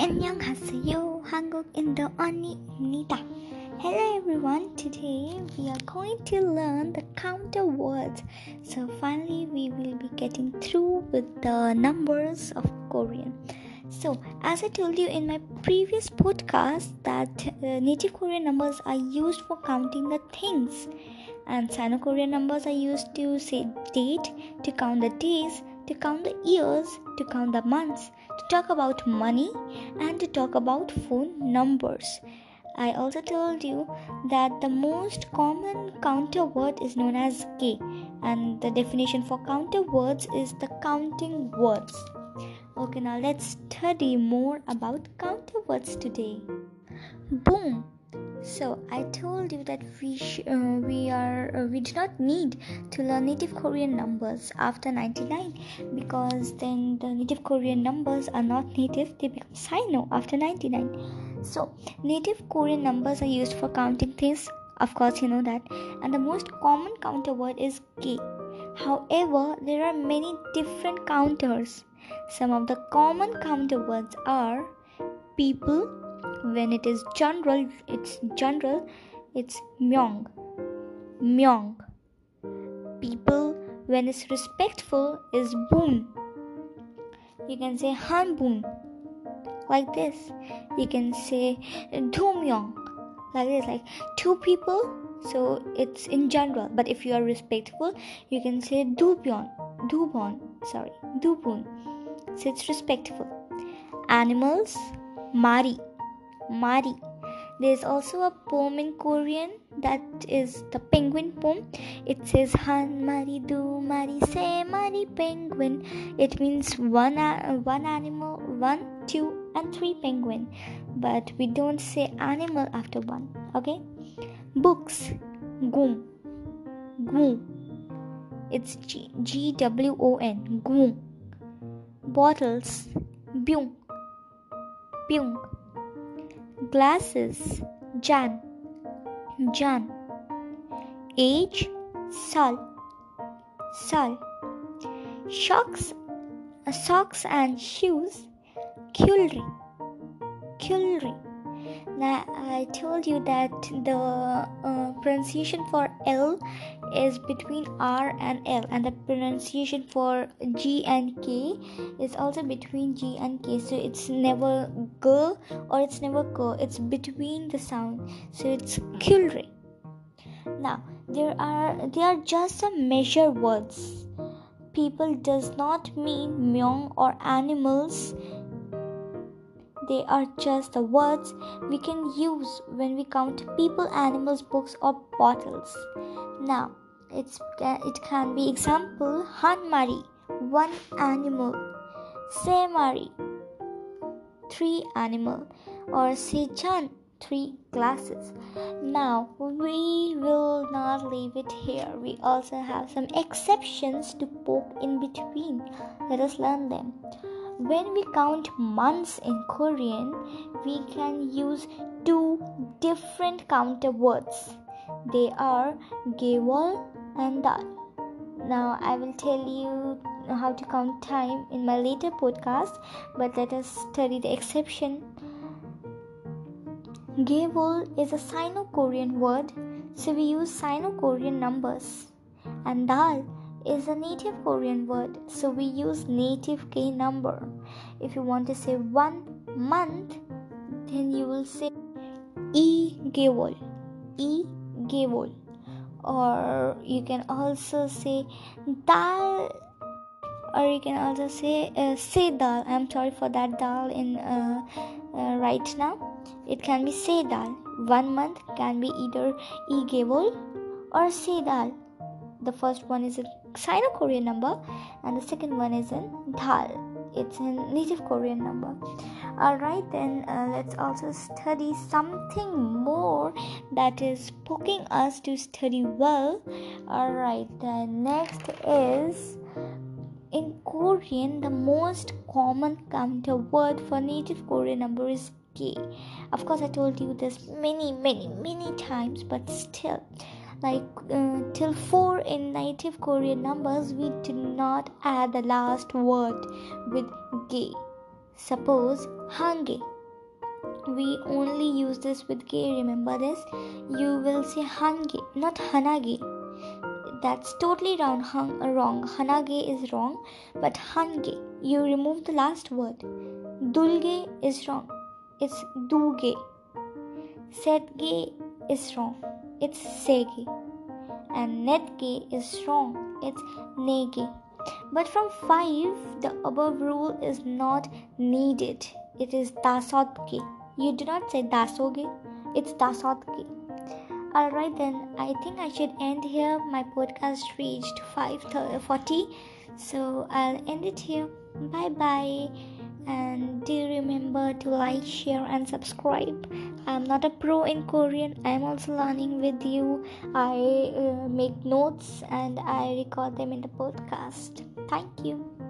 안녕하세요. 한국인도 언니입니다. Hello everyone. Today we are going to learn the counter words. So finally we will be getting through with the numbers of Korean. So as I told you in my previous podcast that uh, native Korean numbers are used for counting the things and Sino-Korean numbers are used to say date, to count the days, to count the years, to count the months, to talk about money, and to talk about phone numbers. I also told you that the most common counter word is known as K, and the definition for counter words is the counting words. Okay, now let's study more about counter words today. Boom so I told you that we sh- uh, we are uh, we do not need to learn native Korean numbers after 99 because then the native Korean numbers are not native they become Sino after 99. So native Korean numbers are used for counting things of course you know that and the most common counter word is K. However, there are many different counters. Some of the common counter words are people when it is general it's general it's myong myong people when it's respectful is boon. You can say han boon. Like this. You can say do myong like this like two people so it's in general. But if you are respectful you can say du byon. Du bon sorry. Du boon. So it's respectful. Animals mari Mari. There is also a poem in Korean that is the penguin poem. It says Han Mari do Mari say Mari penguin. It means one one animal, one, two, and three penguin. But we don't say animal after one. Okay. Books. Goom. Goom. It's G W O N. Goom. Bottles. Byung. Byung glasses. Jan Jan age. Sal Sal socks. Socks and shoes. Kulri Kulri now I told you that the uh, pronunciation for L is between R and L, and the pronunciation for G and K is also between G and K. So it's never G or it's never K. It's between the sound. So it's Kulre. Now there are they are just some measure words. People does not mean myong or animals they are just the words we can use when we count people, animals, books, or bottles. Now, it's it can be example Han Mari, one animal. Se Mari, three animal, or Se Chan, three glasses. Now, we will not leave it here. We also have some exceptions to poke in between. Let us learn them. When we count months in Korean, we can use two different counter words. They are Gewol and Dal. Now, I will tell you how to count time in my later podcast, but let us study the exception. Gewol is a Sino Korean word, so we use Sino Korean numbers. And Dal is a native Korean word, so we use native K number. If you want to say one month, then you will say E Gewol. E Gewol. Or you can also say Dal or you can also say uh, say dal i'm sorry for that dal in uh, uh, right now it can be say dal one month can be either e gewol or say dal the first one is Sino Korean number, and the second one is in Dal. It's a native Korean number. Alright, then uh, let's also study something more that is poking us to study well. Alright, the next is in Korean, the most common counter word for native Korean number is K. Of course, I told you this many, many, many times, but still like uh, till 4 in native korean numbers we do not add the last word with ge. Suppose hange. We only use this with ge remember this? You will say hange not hanage. That's totally wrong hung, wrong. Hanage is wrong but hange you remove the last word. Dulge is wrong. It's duge. Setge is wrong it's sege and netge is wrong it's nege but from 5 the above rule is not needed it is dasotke you do not say dasoge it's dasotke Alright then, I think I should end here. My podcast reached 540. So I'll end it here. Bye bye. And do remember to like, share, and subscribe. I'm not a pro in Korean. I'm also learning with you. I uh, make notes and I record them in the podcast. Thank you.